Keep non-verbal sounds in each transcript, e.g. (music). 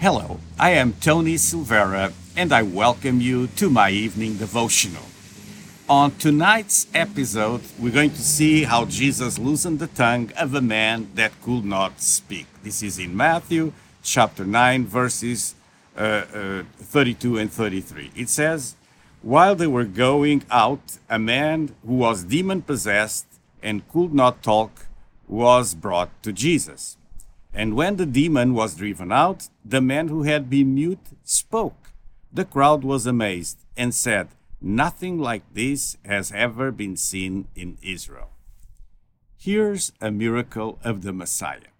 I am Tony Silvera, and I welcome you to my evening devotional. On tonight's episode, we're going to see how Jesus loosened the tongue of a man that could not speak. This is in Matthew chapter 9, verses uh, uh, 32 and 33. It says, While they were going out, a man who was demon possessed and could not talk was brought to Jesus. And when the demon was driven out, the man who had been mute spoke. The crowd was amazed and said, Nothing like this has ever been seen in Israel. Here's a miracle of the Messiah.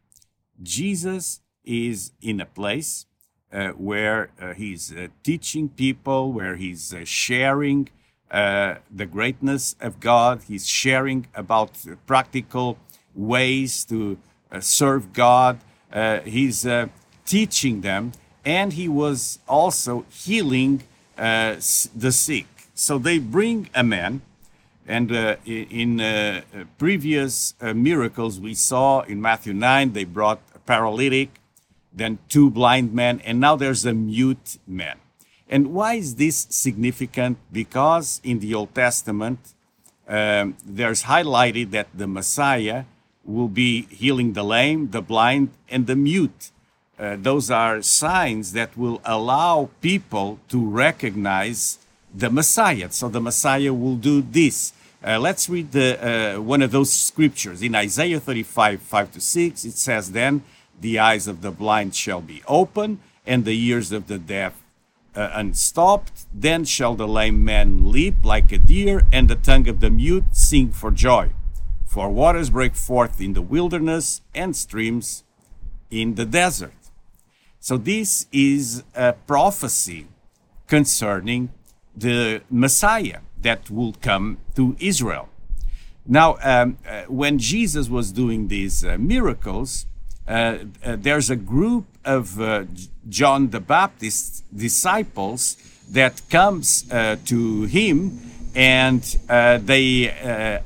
Jesus is in a place uh, where uh, he's uh, teaching people, where he's uh, sharing uh, the greatness of God. He's sharing about practical ways to uh, serve God. Uh, he's uh, teaching them, and he was also healing uh, the sick. So they bring a man, and uh, in uh, previous miracles we saw in Matthew 9, they brought a paralytic, then two blind men, and now there's a mute man. And why is this significant? Because in the Old Testament, um, there's highlighted that the Messiah will be healing the lame, the blind, and the mute. Uh, those are signs that will allow people to recognize the Messiah. So the Messiah will do this. Uh, let's read the, uh, one of those scriptures. In Isaiah 35, 5 to 6, it says, Then the eyes of the blind shall be open, and the ears of the deaf uh, unstopped. Then shall the lame man leap like a deer, and the tongue of the mute sing for joy for waters break forth in the wilderness and streams in the desert. So, this is a prophecy concerning the Messiah that will come to Israel. Now, um, uh, when Jesus was doing these uh, miracles, uh, uh there's a group of uh, John the Baptist's disciples that comes uh, to him and they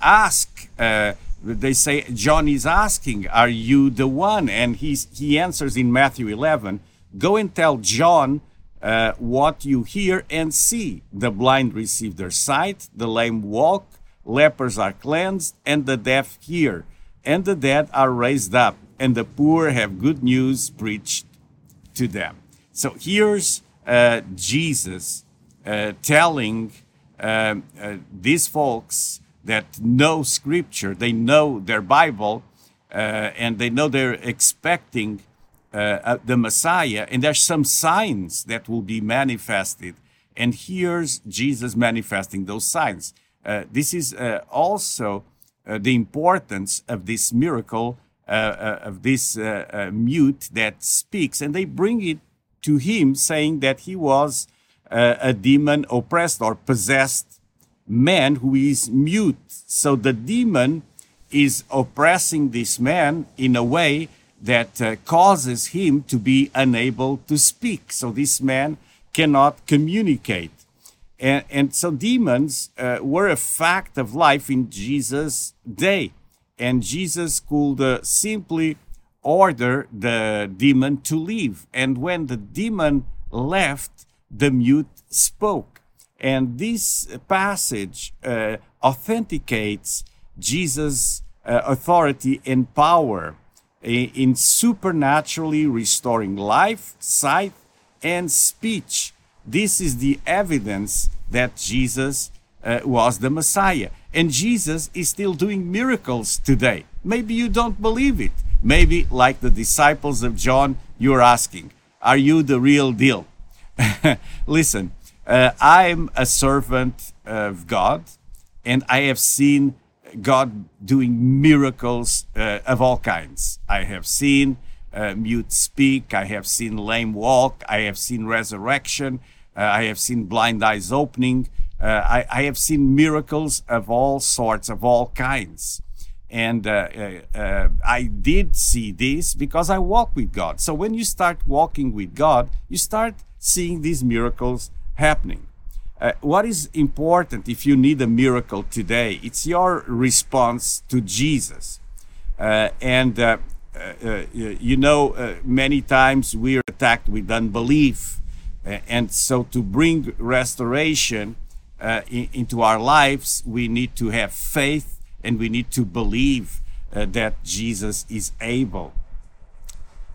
ask uh, they say John is asking, "Are you the one?" And he's, he answers in Matthew 11, "Go and tell John uh, what you hear and see. The blind receive their sight, the lame walk, lepers are cleansed, and the deaf hear, and the dead are raised up, and the poor have good news preached to them." So here's uh, Jesus uh, telling um, uh, these folks that know Scripture, they know their Bible, uh, and they know they're expecting uh, uh, the Messiah, and there's some signs that will be manifested. And here's Jesus manifesting those signs. Uh, this is uh, also the importance of this miracle of this mute that speaks, and they bring it to him, saying that he was a demon oppressed or possessed man who is mute. So the demon is oppressing this man in a way that uh, causes him to be unable to speak. So this man cannot communicate. And, and so demons uh, were a fact of life in Jesus' day. And Jesus could uh, simply order the demon to leave. And when the demon left, the mute spoke. And this passage uh, authenticates Jesus' uh, authority and power in supernaturally restoring life, sight, and speech. This is the evidence that Jesus uh, was the Messiah. And Jesus is still doing miracles today. Maybe you don't believe it. Maybe, like the disciples of John, you're asking, Are you the real deal? (laughs) Listen, uh, I'm a servant of God, and I have seen God doing miracles uh, of all kinds. I have seen uh, mute speak, I have seen lame walk, I have seen resurrection, uh, I have seen blind eyes opening, uh, I, I, have seen miracles of all sorts, of all kinds. And uh, I did see this because I walk with God. So when you start walking with God, you start seeing these miracles happening. Uh, what is important if you need a miracle today? It's your response to Jesus. Uh, and uh, uh, you know, uh, many times we are attacked with unbelief. and so, to bring restoration uh, in, into our lives, we need to have faith and we need to believe uh, that Jesus is able.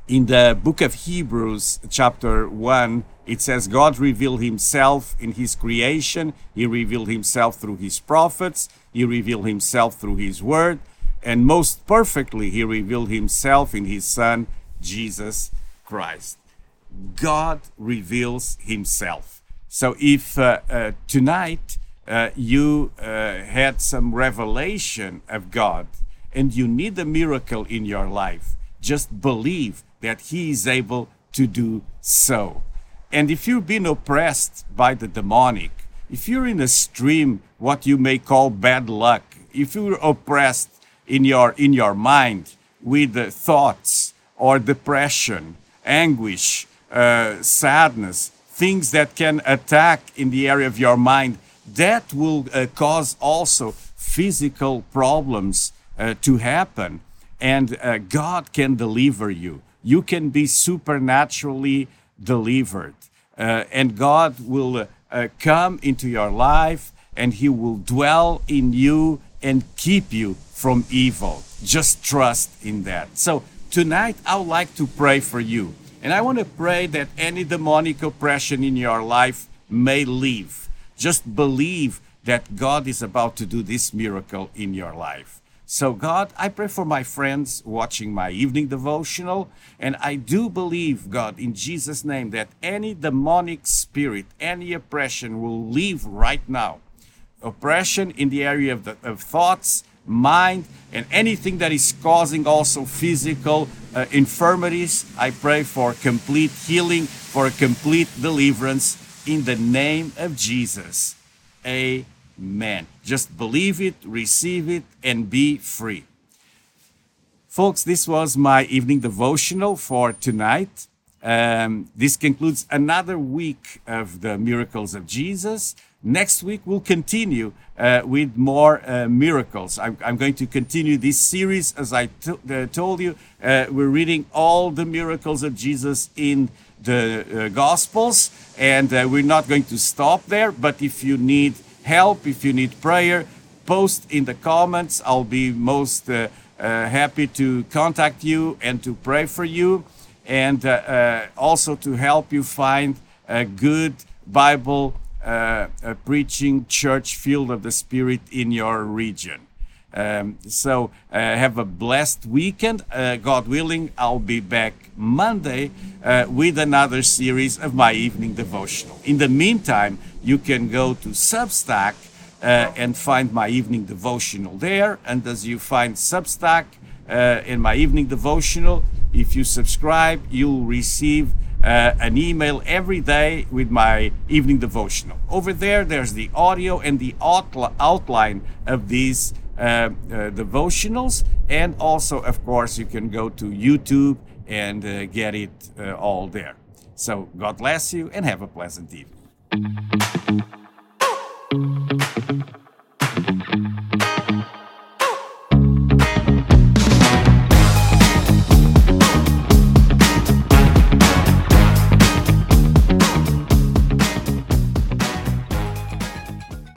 In the book of Hebrews, chapter 1, it says, God revealed himself in his creation, he revealed himself through his prophets, he revealed himself through his word, and most perfectly, he revealed himself in his Son, Jesus Christ. God reveals himself. So if uh, uh, tonight uh, you uh, had some revelation of God and you need a miracle in your life, just believe that He is able to do so. And if you've been oppressed by the demonic, if you're in a stream, what you may call bad luck, if you're oppressed in your in your mind with the thoughts or depression, anguish, uh, sadness, things that can attack in the area of your mind, that will uh, cause also physical problems uh, to happen. And uh, God can deliver you. You can be supernaturally delivered. Uh, and God will uh, come into your life and He will dwell in you and keep you from evil. Just trust in that. So tonight, I would like to pray for you. And I want to pray that any demonic oppression in your life may leave. Just believe that God is about to do this miracle in your life. So, God, I pray for my friends watching my evening devotional. And I do believe, God, in Jesus' name, that any demonic spirit, any oppression will leave right now. Oppression in the area of, the, of thoughts, mind, and anything that is causing also physical uh, infirmities. I pray for complete healing, for complete deliverance in the name of Jesus. Amen. Man, just believe it, receive it, and be free. Folks, this was my evening devotional for tonight. Um, this concludes another week of the miracles of Jesus. Next week, we'll continue uh, with more uh, miracles. I'm, I'm, going to continue this series. As I uh, told you, uh, we're reading all the miracles of Jesus in the uh, Gospels, and uh, we're not going to stop there. But if you need help, if you need prayer, post in the comments. I'll be most uh, uh, happy to contact you and to pray for you and uh, uh also to help you find a good Bible uh, preaching church filled of the Spirit in your region. Um, so uh, have a blessed weekend. Uh, God willing, I'll be back Monday uh, with another series of my evening devotional. In the meantime, you can go to Substack uh, and find my evening devotional there. And as you find Substack uh, in my evening devotional, if you subscribe, you'll receive uh, an email every day with my evening devotional. Over there, there's the audio and the outline of these devotionals. And also, of course, you can go to YouTube and uh, get it uh, all there. So, God bless you and have a pleasant evening.